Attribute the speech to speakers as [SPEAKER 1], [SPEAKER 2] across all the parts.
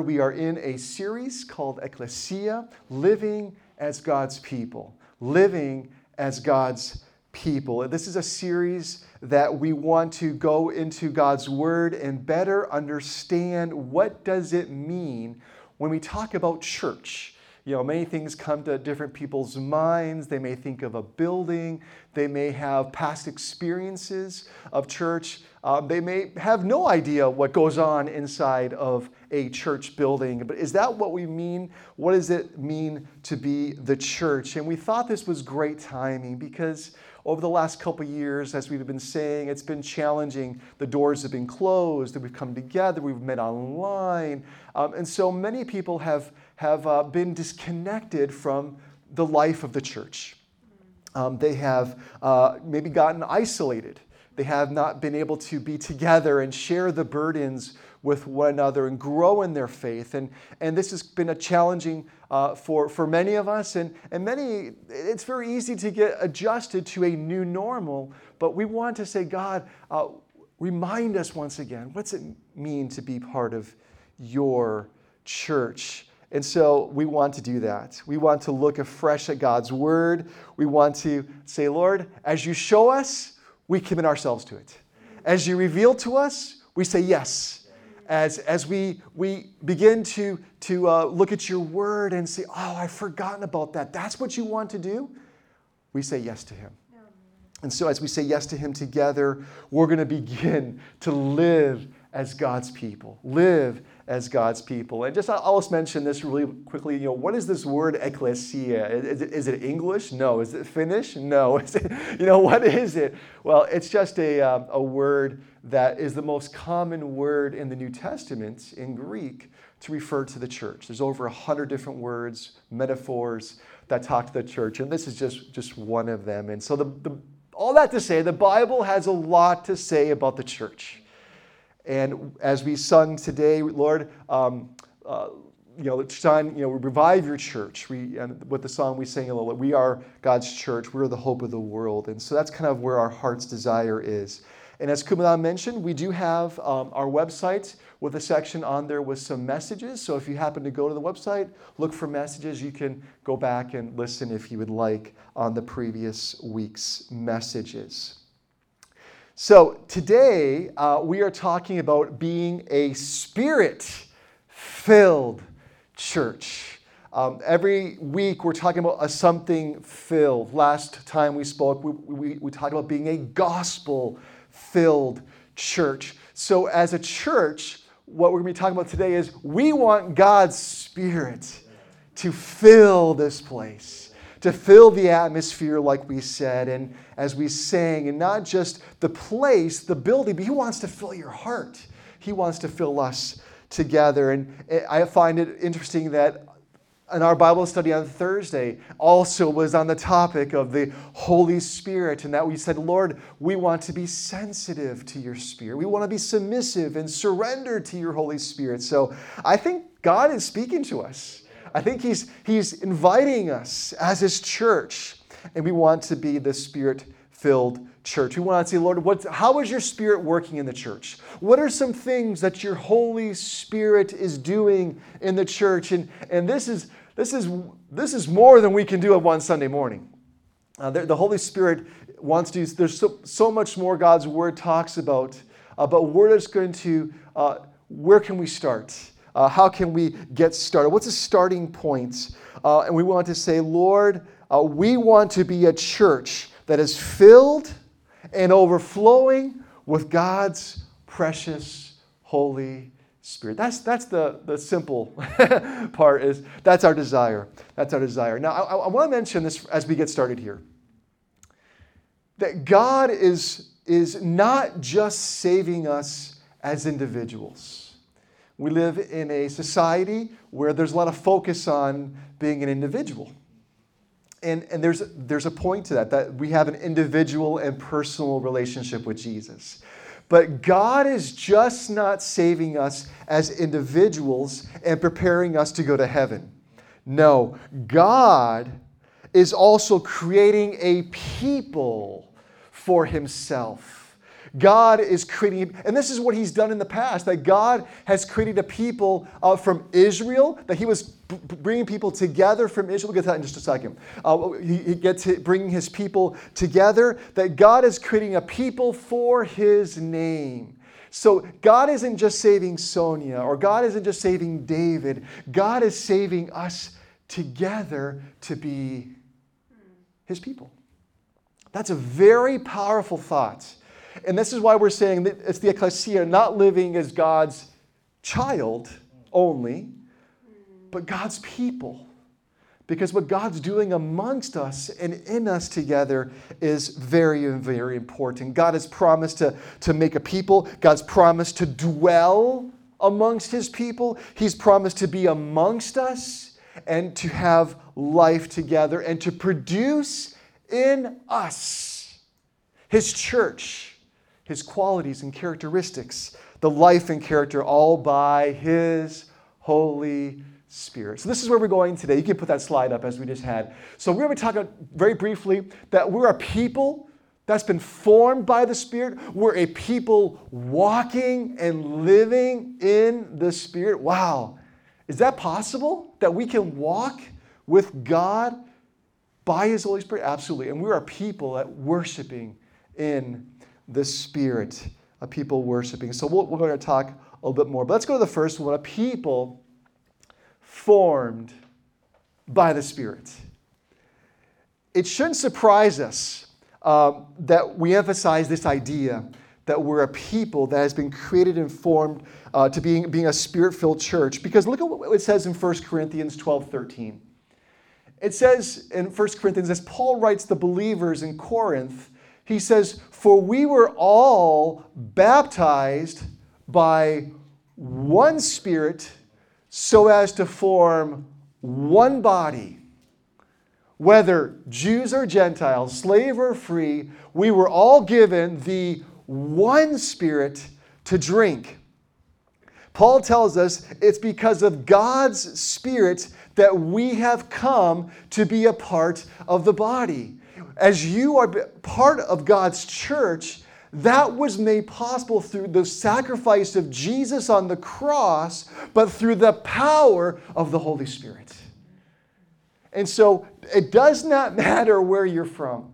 [SPEAKER 1] We are in a series called Ekklesia, Living as God's People. Living as God's People. This is a series that we want to go into God's Word and better understand what does it mean when we talk about church. You know, many things come to different people's minds. They may think of a building, they may have past experiences of church. Um, they may have no idea what goes on inside of a church building. But is that what we mean? What does it mean to be the church? And we thought this was great timing because over the last couple years, as we've been saying, it's been challenging. The doors have been closed, we've come together, we've met online. Um, and so many people have, have uh, been disconnected from the life of the church. Um, they have uh, maybe gotten isolated. They have not been able to be together and share the burdens with one another and grow in their faith. And, and this has been a challenging uh, for, for many of us. And, and many, it's very easy to get adjusted to a new normal. But we want to say, God, uh, remind us once again what's it mean to be part of your church? And so we want to do that. We want to look afresh at God's word. We want to say, Lord, as you show us, we commit ourselves to it. As you reveal to us, we say yes. As, as we, we begin to, to uh, look at your word and say, oh, I've forgotten about that. That's what you want to do. We say yes to him. And so, as we say yes to Him together, we're going to begin to live as God's people. Live as God's people. And just I'll just mention this really quickly. You know, what is this word ekklesia? Is it, is it English? No. Is it Finnish? No. Is it, you know, what is it? Well, it's just a, uh, a word that is the most common word in the New Testament in Greek to refer to the church. There's over a hundred different words, metaphors that talk to the church, and this is just, just one of them. And so the, the all that to say, the Bible has a lot to say about the church. And as we sung today, Lord, um, uh, you know, shine, you know, revive your church. We, and with the song we sang a little, we are God's church. We're the hope of the world. And so that's kind of where our heart's desire is. And as Kumalan mentioned, we do have um, our website with a section on there with some messages. So if you happen to go to the website, look for messages, you can go back and listen if you would like on the previous week's messages. So today uh, we are talking about being a spirit filled church. Um, every week we're talking about a something filled. Last time we spoke, we, we, we talked about being a gospel filled church. So, as a church, what we're going to be talking about today is we want God's Spirit to fill this place to fill the atmosphere, like we said, and as we sang, and not just the place, the building, but He wants to fill your heart. He wants to fill us together. And I find it interesting that in our Bible study on Thursday also was on the topic of the Holy Spirit, and that we said, Lord, we want to be sensitive to your Spirit. We want to be submissive and surrender to your Holy Spirit. So I think God is speaking to us. I think He's, he's inviting us as His church, and we want to be the Spirit filled church. We want to say, Lord, what, how is your Spirit working in the church? What are some things that your Holy Spirit is doing in the church? And, and this, is, this, is, this is more than we can do on one Sunday morning. Uh, the, the, Holy Spirit wants to, there's so, so much more God's Word talks about, uh, but we're going to, uh, where can we start? Uh, how can we get started? What's a starting point? Uh, and we want to say, Lord, uh, we want to be a church that is filled and overflowing with God's precious Holy Spirit. That's, that's the, the simple part is that's our desire. That's our desire. Now, I, I want to mention this as we get started here. That God is, is not just saving us as individuals. We live in a society where there's a lot of focus on being an individual. And, and there's, there's a point to that, that we have an individual and personal relationship with Jesus. But God is just not saving us as individuals and preparing us to go to heaven. No, God is also creating a people for himself. God is creating, and this is what He's done in the past, that God has created a people uh, from Israel, that He was b- bringing people together from Israel. We'll get that in just a second. Uh, he, he gets bringing His people together, that God is creating a people for His name. So God isn't just saving Sonia or God isn't just saving David. God is saving us together to be his people. That's a very powerful thought. And this is why we're saying that it's the ekklesia not living as God's child only, but God's people. Because what God's doing amongst us and in us together is very, very important. God has promised to, to make a people, God's promised to dwell amongst his people, He's promised to be amongst us and to have life together and to produce in us his church, his qualities and characteristics, the life and character, all by his Holy Spirit. So, this is where we're going today. You can put that slide up as we just had. So, we're going to talk about very briefly that we're a people that's been formed by the Spirit. We're a people walking and living in the Spirit. Wow. Is that possible? That we can walk with God by His Holy Spirit? Absolutely. And we're a people that worshiping in the Spirit, of people worshiping. So, we're going to talk a little bit more. But let's go to the first one a people formed by the Spirit. It shouldn't surprise us um, that we emphasize this idea that we're a people that has been created and formed uh, to being, being a spirit filled church. Because look at what it says in 1 Corinthians 12 13. It says in 1 Corinthians, as Paul writes the believers in Corinth, he says, For we were all baptized by one Spirit so as to form one body. Whether Jews or Gentiles, slave or free, we were all given the one Spirit to drink. Paul tells us it's because of God's Spirit that we have come to be a part of the body. As you are part of God's church, that was made possible through the sacrifice of Jesus on the cross, but through the power of the Holy Spirit. And so it does not matter where you're from,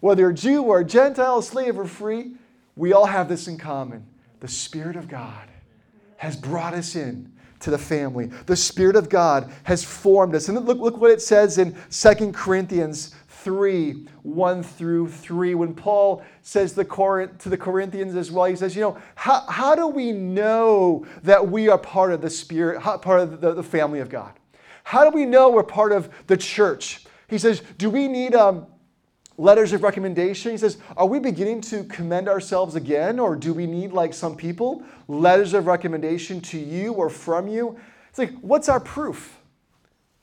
[SPEAKER 1] whether Jew or Gentile, slave or free, we all have this in common. The Spirit of God has brought us in to the family. The Spirit of God has formed us. And look, look what it says in 2 Corinthians 3 1 through 3. When Paul says the Corinth, to the Corinthians as well, he says, You know, how, how do we know that we are part of the Spirit, part of the, the family of God? How do we know we're part of the church? He says, Do we need um, letters of recommendation? He says, Are we beginning to commend ourselves again, or do we need, like some people, letters of recommendation to you or from you? It's like, What's our proof?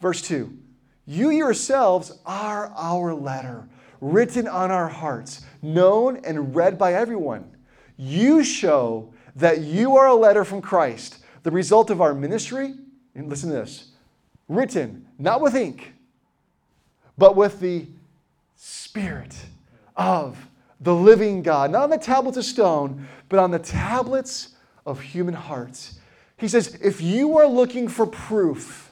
[SPEAKER 1] Verse 2 you yourselves are our letter, written on our hearts, known and read by everyone. You show that you are a letter from Christ, the result of our ministry. And listen to this written not with ink, but with the Spirit of the living God, not on the tablets of stone, but on the tablets of human hearts. He says, if you are looking for proof,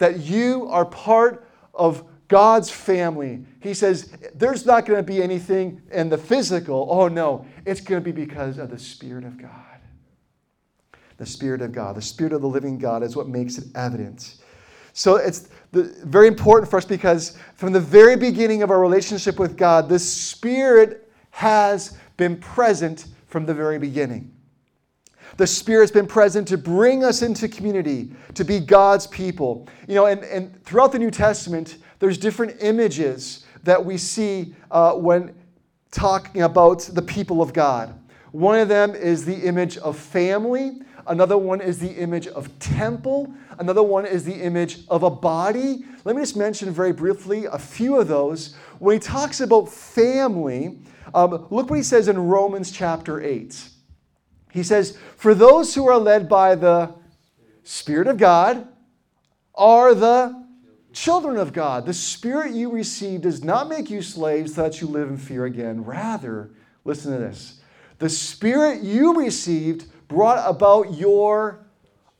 [SPEAKER 1] that you are part of God's family. He says there's not going to be anything in the physical. Oh, no. It's going to be because of the Spirit of God. The Spirit of God, the Spirit of the living God is what makes it evident. So it's the, very important for us because from the very beginning of our relationship with God, the Spirit has been present from the very beginning. The Spirit's been present to bring us into community, to be God's people. You know, and, and throughout the New Testament, there's different images that we see uh, when talking about the people of God. One of them is the image of family. Another one is the image of temple. Another one is the image of a body. Let me just mention very briefly a few of those. When he talks about family, um, look what he says in Romans chapter 8. He says, For those who are led by the Spirit of God are the children of God. The Spirit you received does not make you slaves so that you live in fear again. Rather, listen to this The Spirit you received brought about your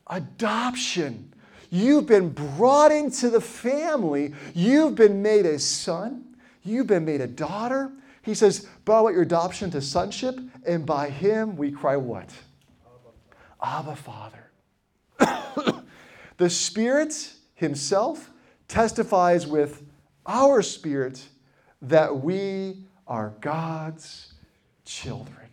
[SPEAKER 1] adoption. You've been brought into the family. You've been made a son. You've been made a daughter. He says, brought about your adoption to sonship, and by him we cry what? Abba, Father. the Spirit Himself testifies with our spirit that we are God's children.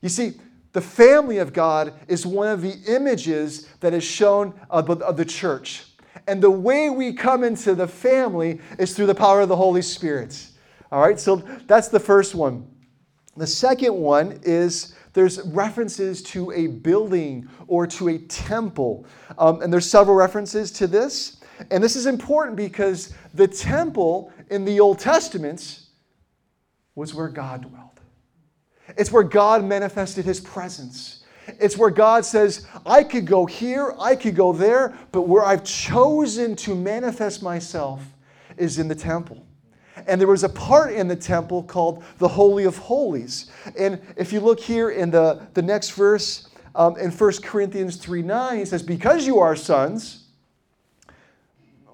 [SPEAKER 1] You see, the family of God is one of the images that is shown of the church. And the way we come into the family is through the power of the Holy Spirit. All right, so that's the first one. The second one is there's references to a building or to a temple. Um, and there's several references to this. And this is important because the temple in the Old Testament was where God dwelled. It's where God manifested his presence. It's where God says, I could go here, I could go there, but where I've chosen to manifest myself is in the temple. And there was a part in the temple called the Holy of Holies. And if you look here in the, the next verse, um, in 1 Corinthians 3 9, he says, Because you are sons,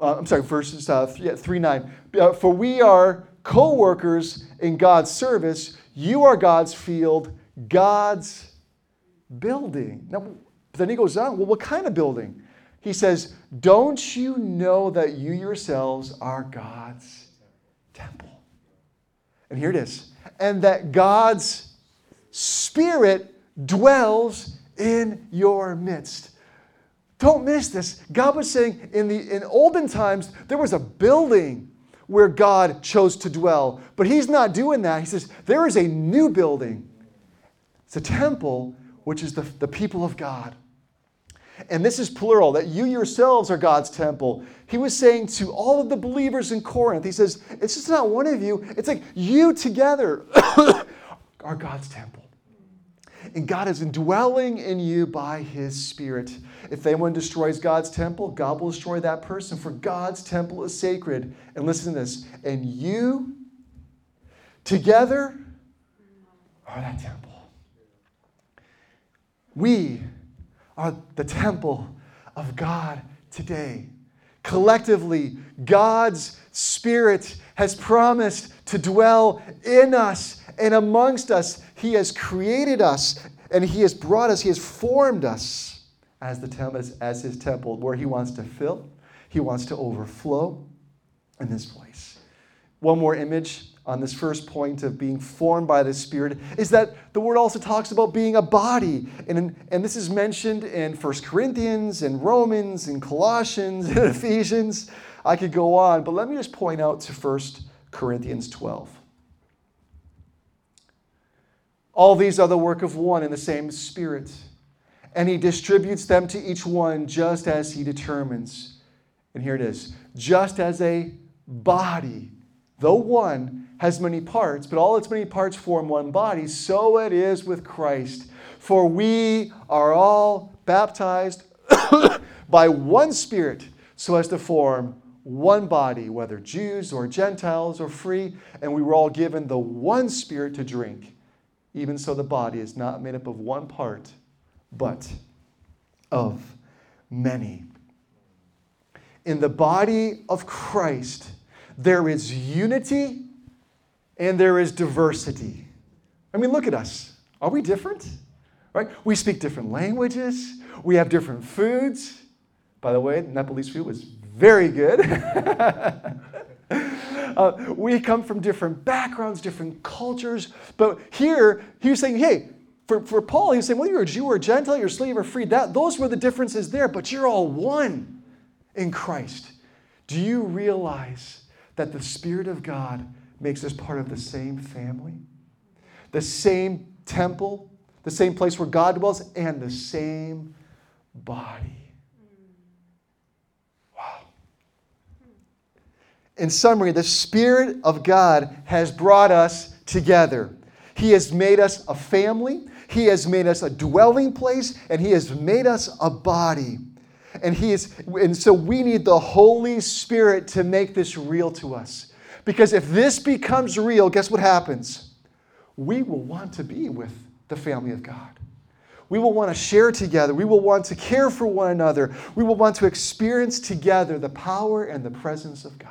[SPEAKER 1] uh, I'm sorry, verses uh, 3, 3 9, uh, for we are co workers in God's service. You are God's field, God's building. Now, then he goes on, well, what kind of building? He says, Don't you know that you yourselves are God's temple? And here it is. And that God's Spirit dwells in your midst. Don't miss this. God was saying in the in olden times there was a building where God chose to dwell. But he's not doing that. He says, there is a new building. It's a temple, which is the, the people of God. And this is plural, that you yourselves are God's temple. He was saying to all of the believers in Corinth, he says, it's just not one of you, it's like you together are God's temple. And God is indwelling in you by his Spirit. If anyone destroys God's temple, God will destroy that person, for God's temple is sacred. And listen to this. And you together are that temple. We are the temple of God today. Collectively, God's Spirit has promised to dwell in us and amongst us. He has created us and He has brought us, He has formed us as, the temple, as, as his temple where he wants to fill, he wants to overflow in this place. One more image on this first point of being formed by the Spirit is that the word also talks about being a body. And, and this is mentioned in 1 Corinthians and Romans and Colossians and Ephesians. I could go on, but let me just point out to 1 Corinthians 12. All these are the work of one in the same Spirit and he distributes them to each one just as he determines. And here it is just as a body, though one, has many parts, but all its many parts form one body, so it is with Christ. For we are all baptized by one Spirit so as to form one body, whether Jews or Gentiles or free, and we were all given the one Spirit to drink. Even so, the body is not made up of one part but of many. In the body of Christ, there is unity and there is diversity. I mean, look at us. Are we different? Right? We speak different languages, we have different foods. By the way, Nepalese food was very good. uh, we come from different backgrounds, different cultures, but here he was saying, hey, for, for Paul, he was saying, well, you're a Jew or a Gentile, you're slave or free. That, those were the differences there, but you're all one in Christ. Do you realize that the Spirit of God makes us part of the same family, the same temple, the same place where God dwells, and the same body? Wow. In summary, the Spirit of God has brought us together. He has made us a family. He has made us a dwelling place and He has made us a body. And, he is, and so we need the Holy Spirit to make this real to us. Because if this becomes real, guess what happens? We will want to be with the family of God. We will want to share together. We will want to care for one another. We will want to experience together the power and the presence of God.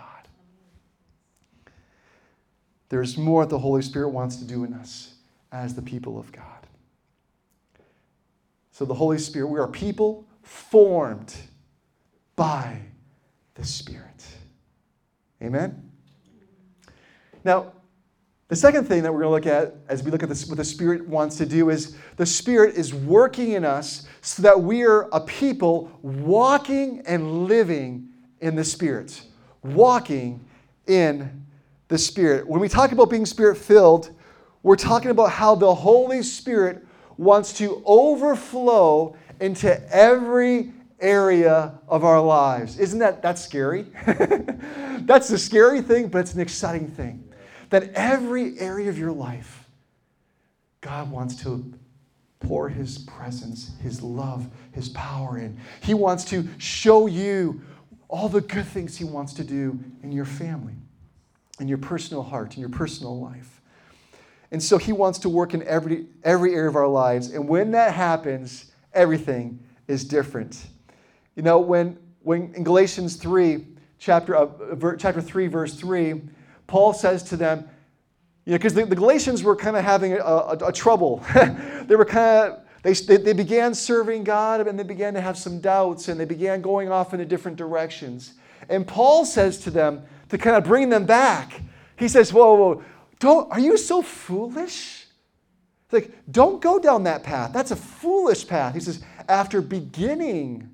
[SPEAKER 1] There's more that the Holy Spirit wants to do in us as the people of God. So, the Holy Spirit, we are people formed by the Spirit. Amen? Now, the second thing that we're going to look at as we look at this, what the Spirit wants to do is the Spirit is working in us so that we are a people walking and living in the Spirit. Walking in the Spirit. When we talk about being Spirit filled, we're talking about how the Holy Spirit wants to overflow into every area of our lives. Isn't that that's scary? that's the scary thing, but it's an exciting thing that every area of your life, God wants to pour His presence, His love, His power in. He wants to show you all the good things He wants to do in your family, in your personal heart, in your personal life. And so He wants to work in every, every area of our lives. And when that happens, everything is different. You know, when, when in Galatians 3, chapter, uh, chapter 3, verse 3, Paul says to them, you know, because the, the, Galatians were kind of having a, a, a trouble. they were kind of, they, they began serving God and they began to have some doubts and they began going off in different directions. And Paul says to them, to kind of bring them back, he says, Whoa, whoa, don't, are you so foolish? Like, don't go down that path. That's a foolish path. He says, after beginning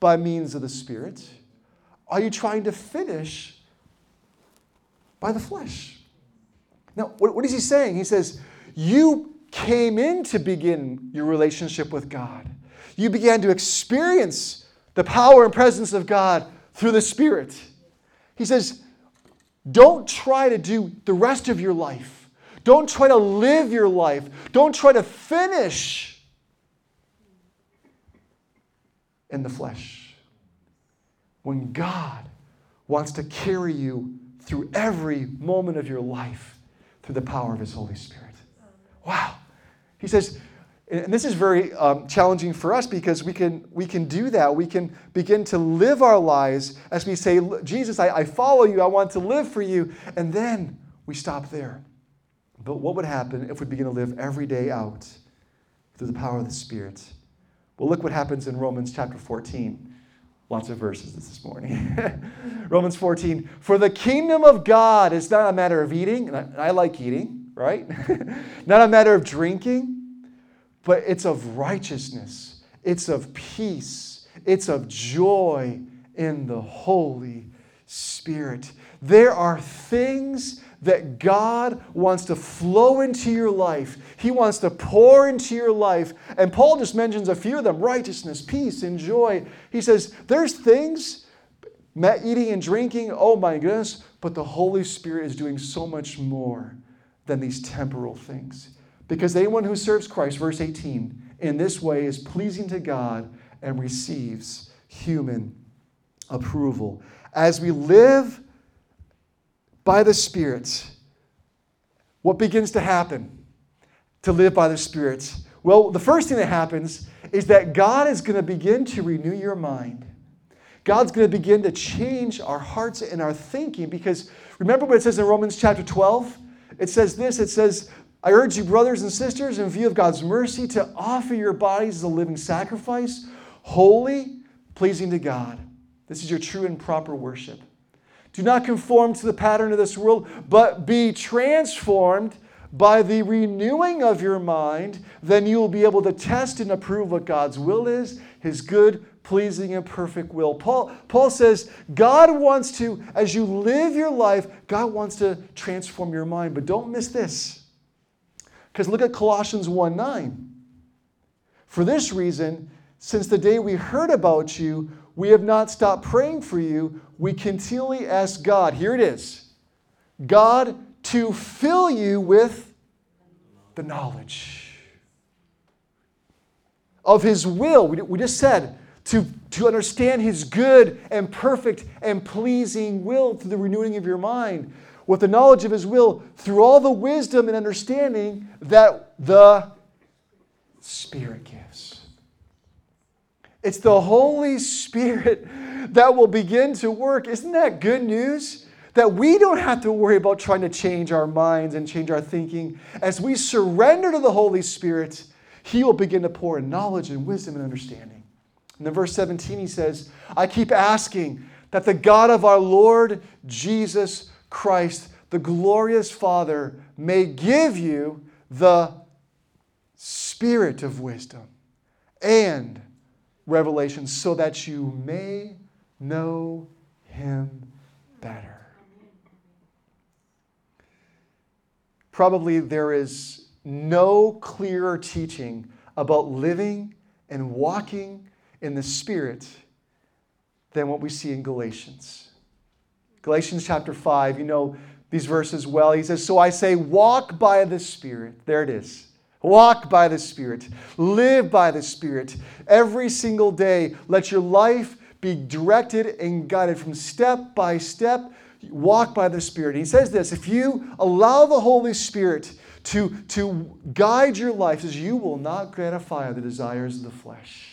[SPEAKER 1] by means of the Spirit, are you trying to finish by the flesh. Now, what, what is he saying? He says, You came in to begin your relationship with God. You began to experience the power and presence of God through the Spirit. He says, Don't try to do the rest of your life. Don't try to live your life. Don't try to finish in the flesh. When God wants to carry you through every moment of your life through the power of His Holy Spirit. Wow. He says, and this is very um, challenging for us because we can, we can do that. We can begin to live our lives as we say, Jesus, I, I follow you. I want to live for you. And then we stop there. But what would happen if we begin to live every day out through the power of the Spirit? Well, look what happens in Romans chapter 14. Lots of verses this morning. Romans 14. For the kingdom of God is not a matter of eating, and I, I like eating, right? not a matter of drinking, but it's of righteousness, it's of peace, it's of joy in the Holy Spirit. There are things that God wants to flow into your life. He wants to pour into your life. And Paul just mentions a few of them righteousness, peace, and joy. He says, There's things, eating and drinking, oh my goodness, but the Holy Spirit is doing so much more than these temporal things. Because anyone who serves Christ, verse 18, in this way is pleasing to God and receives human approval. As we live by the Spirit, what begins to happen to live by the Spirit? Well, the first thing that happens is that God is going to begin to renew your mind. God's going to begin to change our hearts and our thinking because remember what it says in Romans chapter 12? It says this it says, I urge you, brothers and sisters, in view of God's mercy, to offer your bodies as a living sacrifice, holy, pleasing to God. This is your true and proper worship. Do not conform to the pattern of this world, but be transformed by the renewing of your mind. Then you will be able to test and approve what God's will is, his good, pleasing, and perfect will. Paul, Paul says God wants to, as you live your life, God wants to transform your mind. But don't miss this. Because look at Colossians 1 9. For this reason, since the day we heard about you, we have not stopped praying for you. We continually ask God, here it is, God to fill you with the knowledge of His will. We just said, to, to understand His good and perfect and pleasing will through the renewing of your mind, with the knowledge of His will, through all the wisdom and understanding that the Spirit gives. It's the Holy Spirit that will begin to work. Isn't that good news? That we don't have to worry about trying to change our minds and change our thinking. As we surrender to the Holy Spirit, He will begin to pour in knowledge and wisdom and understanding. And in verse 17, He says, I keep asking that the God of our Lord Jesus Christ, the glorious Father, may give you the spirit of wisdom and revelation so that you may know him better. Probably there is no clearer teaching about living and walking in the Spirit than what we see in Galatians. Galatians chapter 5, you know these verses well. He says, So I say, walk by the Spirit. There it is. Walk by the Spirit. Live by the Spirit. Every single day, let your life be directed and guided from step by step. Walk by the Spirit. he says this if you allow the Holy Spirit to, to guide your life, says you will not gratify the desires of the flesh.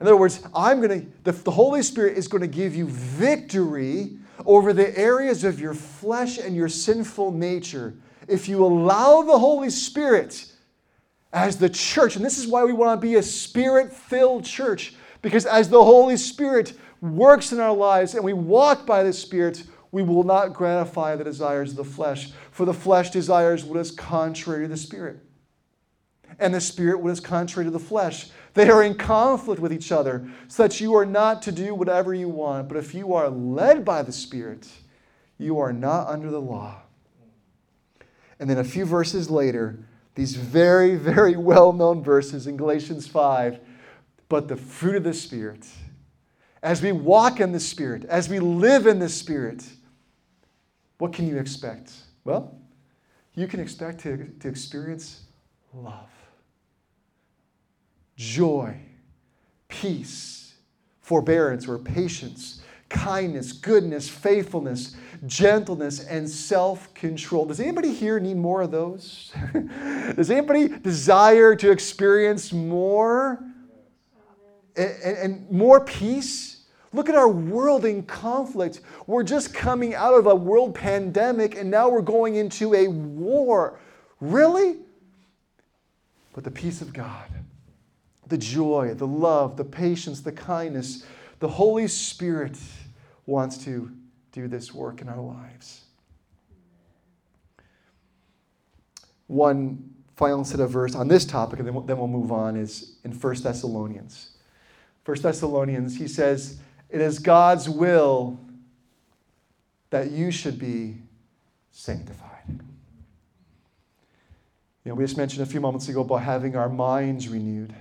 [SPEAKER 1] In other words, I'm going to, the, the Holy Spirit is going to give you victory over the areas of your flesh and your sinful nature if you allow the Holy Spirit as the church. And this is why we want to be a spirit filled church, because as the Holy Spirit works in our lives and we walk by the Spirit, we will not gratify the desires of the flesh. For the flesh desires what is contrary to the Spirit, and the Spirit what is contrary to the flesh. They are in conflict with each other, so that you are not to do whatever you want. But if you are led by the Spirit, you are not under the law. And then a few verses later, these very, very well known verses in Galatians 5 but the fruit of the Spirit. As we walk in the Spirit, as we live in the Spirit, what can you expect? Well, you can expect to, to experience love joy, peace, forbearance or patience, kindness, goodness, faithfulness, gentleness, and self control. Does anybody here need more of those? Does anybody desire to experience more and, and, and, more peace? Look at our world in conflict. We're just coming out of a world pandemic and now we're going into a war. Really? But the peace of God the joy, the love, the patience, the kindness. The Holy Spirit wants to do this work in our lives. One final set of verse on this topic, and then we'll, then we'll move on, is in 1 Thessalonians. 1 Thessalonians, he says, It is God's will that you should be sanctified. You know, we just mentioned a few moments ago about having our minds renewed.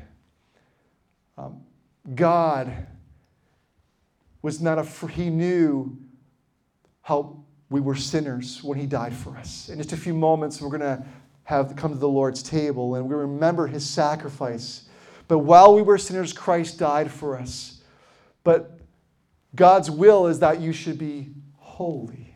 [SPEAKER 1] Um, God was not a, he knew how we were sinners when he died for us. In just a few moments, we're going to have come to the Lord's table and we remember his sacrifice. But while we were sinners, Christ died for us. But God's will is that you should be holy,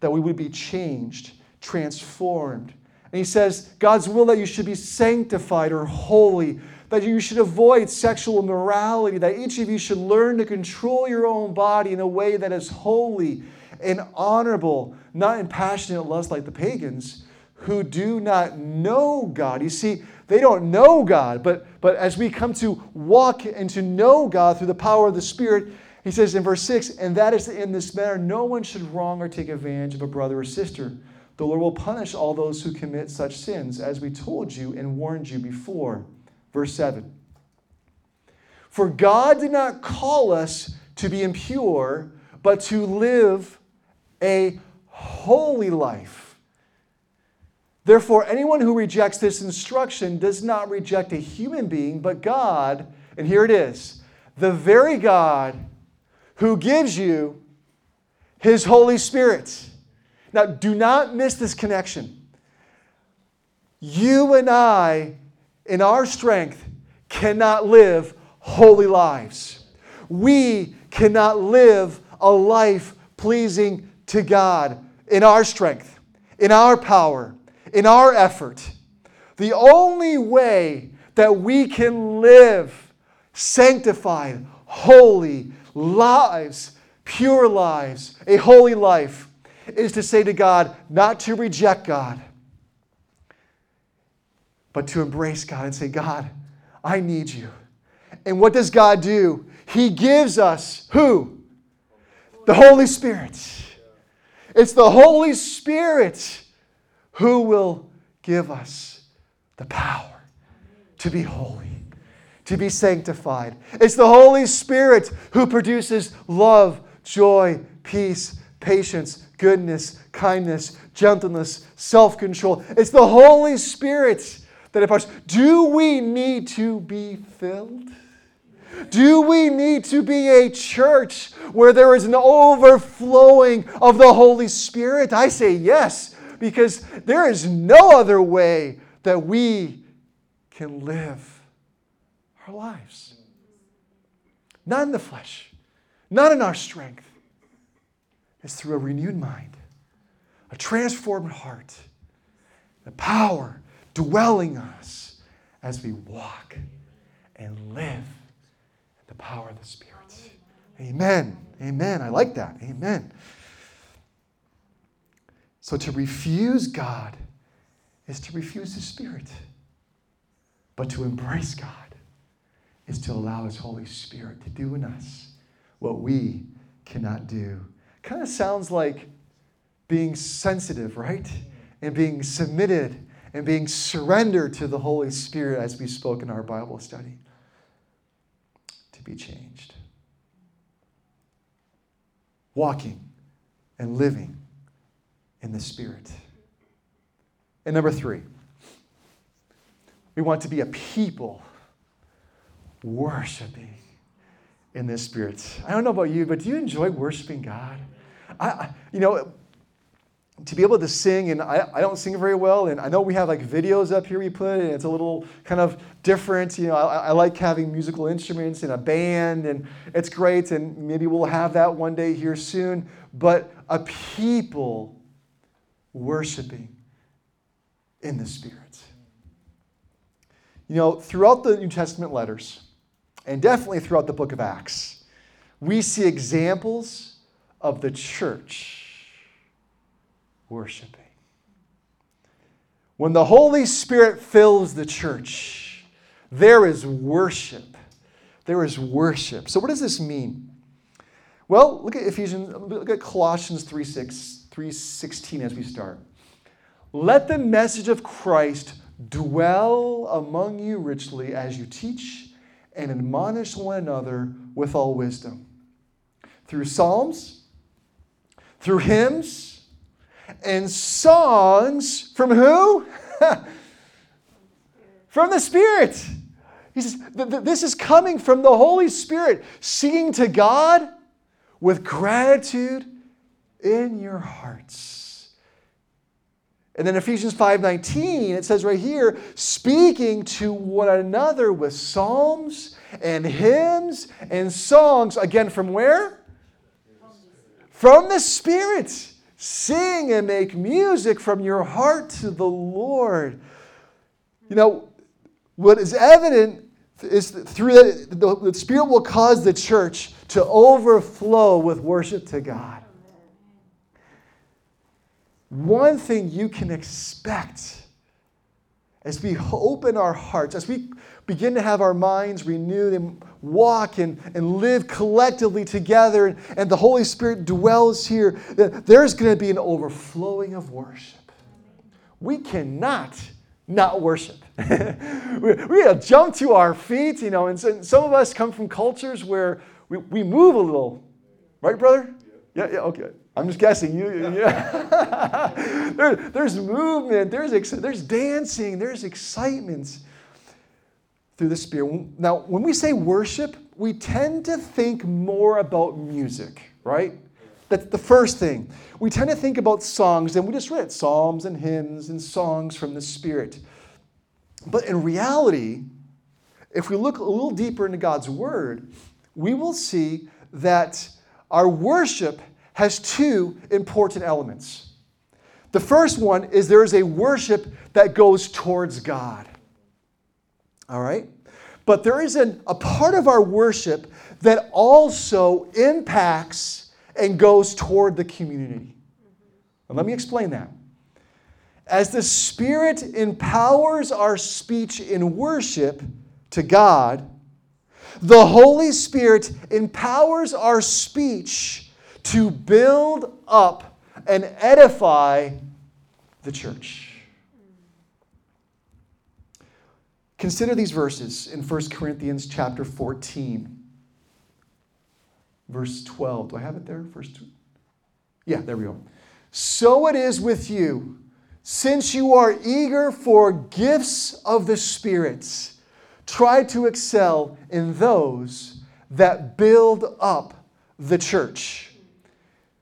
[SPEAKER 1] that we would be changed, transformed. And he says, God's will that you should be sanctified or holy, that you should avoid sexual immorality, that each of you should learn to control your own body in a way that is holy and honorable, not in passionate lust like the pagans who do not know God. You see, they don't know God, but, but as we come to walk and to know God through the power of the Spirit, he says in verse 6, and that is in this manner, no one should wrong or take advantage of a brother or sister. The Lord will punish all those who commit such sins, as we told you and warned you before. Verse 7 For God did not call us to be impure, but to live a holy life. Therefore, anyone who rejects this instruction does not reject a human being, but God, and here it is the very God who gives you his Holy Spirit. Now, do not miss this connection. You and I in our strength, cannot live holy lives. We cannot live a life pleasing to God in our strength, in our power, in our effort. The only way that we can live sanctified, holy lives, pure lives, a holy life, is to say to God, not to reject God, but to embrace God and say, God, I need you. And what does God do? He gives us who? The Holy Spirit. It's the Holy Spirit who will give us the power to be holy, to be sanctified. It's the Holy Spirit who produces love, joy, peace, patience, goodness, kindness, gentleness, self control. It's the Holy Spirit that imparts. Do we need to be filled? Do we need to be a church where there is an overflowing of the Holy Spirit? I say yes, because there is no other way that we can live our lives. Not in the flesh, not in our strength. It's through a renewed mind, a transformed heart, the power dwelling us as we walk and live the power of the Spirit. Amen. Amen. I like that. Amen. So to refuse God is to refuse His Spirit. But to embrace God is to allow His Holy Spirit to do in us what we cannot do. Kind of sounds like being sensitive, right? And being submitted and being surrendered to the Holy Spirit as we spoke in our Bible study to be changed. Walking and living in the Spirit. And number three, we want to be a people worshiping in the Spirit. I don't know about you, but do you enjoy worshiping God? I, you know, to be able to sing, and I, I don't sing very well, and I know we have like videos up here we put, and it's a little kind of different. You know, I, I like having musical instruments and a band, and it's great, and maybe we'll have that one day here soon. But a people worshiping in the Spirit. You know, throughout the New Testament letters, and definitely throughout the book of Acts, we see examples of the church worshiping. When the Holy Spirit fills the church, there is worship. There is worship. So, what does this mean? Well, look at Ephesians, look at Colossians 3 6, 3.16 as we start. Let the message of Christ dwell among you richly as you teach and admonish one another with all wisdom. Through psalms, through hymns, and songs from who? from the Spirit. He says, This is coming from the Holy Spirit, singing to God with gratitude in your hearts. And then Ephesians 5:19 it says right here speaking to one another with psalms and hymns and songs again from where? From the Spirit. Sing and make music from your heart to the Lord. You know, what is evident is through that, the, the Spirit will cause the church to overflow with worship to God. One thing you can expect as we open our hearts, as we begin to have our minds renewed and walk and, and live collectively together, and, and the Holy Spirit dwells here, there's going to be an overflowing of worship. We cannot not worship. we, we gotta jump to our feet, you know, and, and some of us come from cultures where we, we move a little, right, brother? Yeah, yeah, okay. I'm just guessing. You, yeah. there, there's movement, there's, there's dancing, there's excitement through the Spirit. Now, when we say worship, we tend to think more about music, right? That's the first thing. We tend to think about songs, and we just read psalms and hymns and songs from the Spirit. But in reality, if we look a little deeper into God's Word, we will see that our worship has two important elements. The first one is there is a worship that goes towards God. All right? But there is an, a part of our worship that also impacts and goes toward the community. And let me explain that. As the Spirit empowers our speech in worship to God, the Holy Spirit empowers our speech to build up and edify the church. Consider these verses in 1 Corinthians chapter 14. Verse 12. Do I have it there? Verse 2. Yeah, there we go. So it is with you, since you are eager for gifts of the spirits, try to excel in those that build up the church.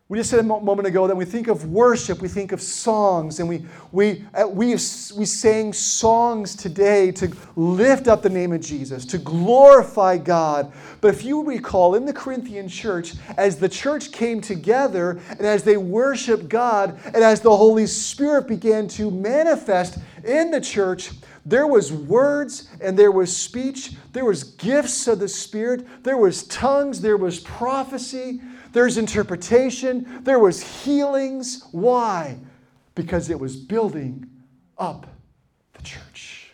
[SPEAKER 1] We just said a moment ago that we think of worship, we think of songs, and we, we, uh, we, we sang songs today to lift up the name of Jesus, to glorify God. But if you recall, in the Corinthian church, as the church came together and as they worshiped God, and as the Holy Spirit began to manifest in the church, there was words and there was speech, there was gifts of the Spirit, there was tongues, there was prophecy. There's interpretation, there was healings. Why? Because it was building up the church.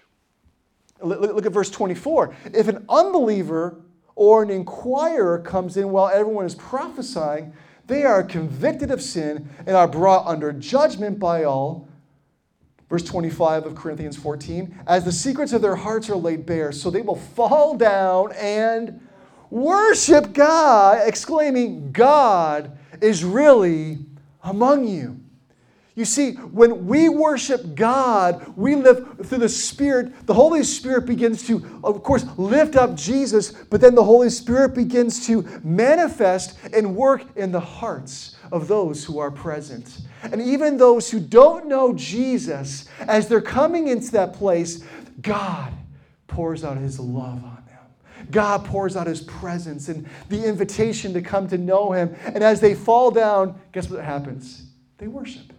[SPEAKER 1] Look at verse 24. If an unbeliever or an inquirer comes in while everyone is prophesying, they are convicted of sin and are brought under judgment by all. Verse 25 of Corinthians 14, as the secrets of their hearts are laid bare, so they will fall down and worship God, exclaiming, God is really among you. You see, when we worship God, we live through the Spirit. The Holy Spirit begins to, of course, lift up Jesus, but then the Holy Spirit begins to manifest and work in the hearts of those who are present. And even those who don't know Jesus, as they're coming into that place, God pours out His love on God pours out his presence and the invitation to come to know him. And as they fall down, guess what happens? They worship.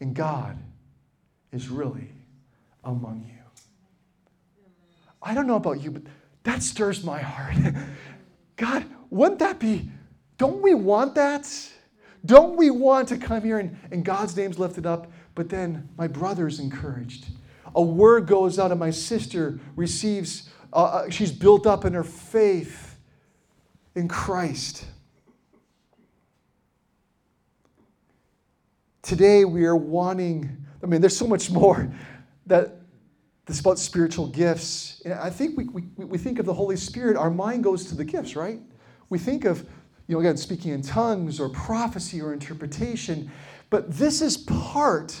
[SPEAKER 1] And God is really among you. I don't know about you, but that stirs my heart. God, wouldn't that be, don't we want that? Don't we want to come here and, and God's name's lifted up, but then my brother's encouraged? A word goes out and my sister receives uh, uh, she's built up in her faith in Christ. Today we are wanting, I mean, there's so much more that this about spiritual gifts. And I think we, we, we think of the Holy Spirit, our mind goes to the gifts, right? We think of, you know, again, speaking in tongues or prophecy or interpretation, but this is part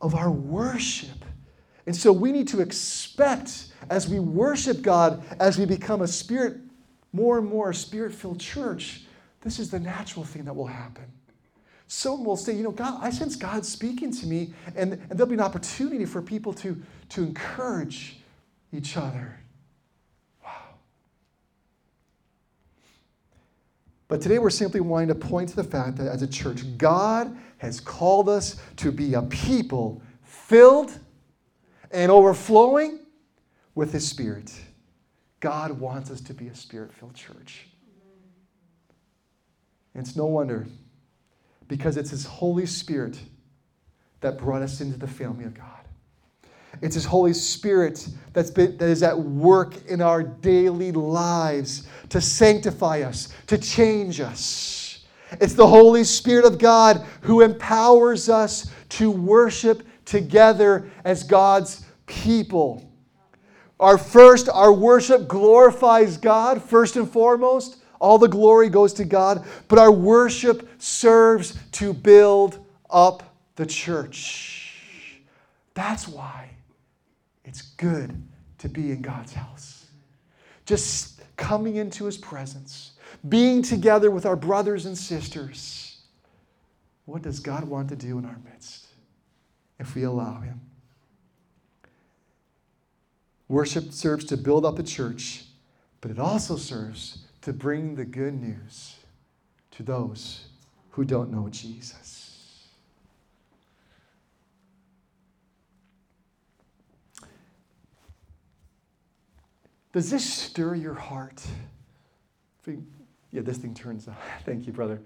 [SPEAKER 1] of our worship. And so we need to expect as we worship God, as we become a spirit, more and more a spirit filled church, this is the natural thing that will happen. Someone will say, you know, God, I sense God speaking to me, and, and there'll be an opportunity for people to, to encourage each other. Wow. But today we're simply wanting to point to the fact that as a church, God has called us to be a people filled and overflowing with His Spirit. God wants us to be a spirit filled church. And it's no wonder, because it's His Holy Spirit that brought us into the family of God. It's His Holy Spirit that's been, that is at work in our daily lives to sanctify us, to change us. It's the Holy Spirit of God who empowers us to worship together as God's people. Our first, our worship glorifies God first and foremost. All the glory goes to God, but our worship serves to build up the church. That's why it's good to be in God's house. Just coming into his presence, being together with our brothers and sisters. What does God want to do in our midst if we allow him? Worship serves to build up the church, but it also serves to bring the good news to those who don't know Jesus. Does this stir your heart? Yeah, this thing turns on. Thank you, brother.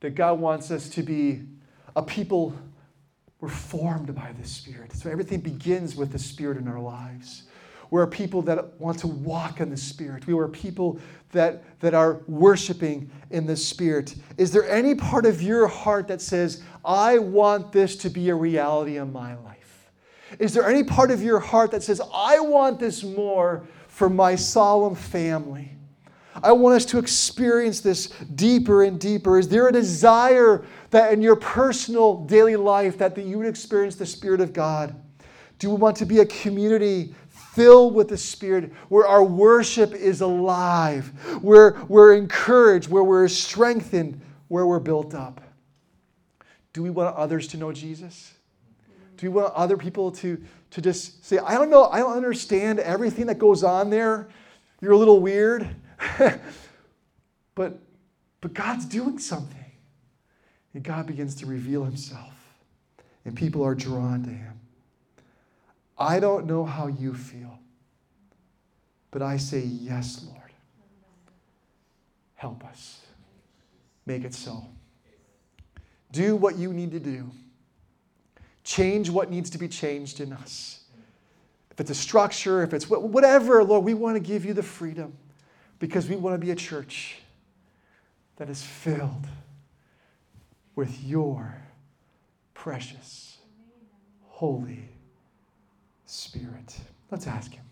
[SPEAKER 1] That God wants us to be a people we're formed by the Spirit. So everything begins with the Spirit in our lives. We're people that want to walk in the Spirit. We are people that, that are worshiping in the Spirit. Is there any part of your heart that says, I want this to be a reality in my life? Is there any part of your heart that says, I want this more for my solemn family? I want us to experience this deeper and deeper. Is there a desire that in your personal daily life that, that you would experience the Spirit of God? Do we want to be a community filled with the Spirit where our worship is alive, where we're encouraged, where we're strengthened, where we're built up? Do we want others to know Jesus? Do we want other people to, to just say, I don't know, I don't understand everything that goes on there. You're a little weird. but, but God's doing something. And God begins to reveal himself, and people are drawn to him. I don't know how you feel, but I say, Yes, Lord. Help us. Make it so. Do what you need to do. Change what needs to be changed in us. If it's a structure, if it's whatever, Lord, we want to give you the freedom because we want to be a church that is filled with your precious, holy Spirit. Let's ask Him.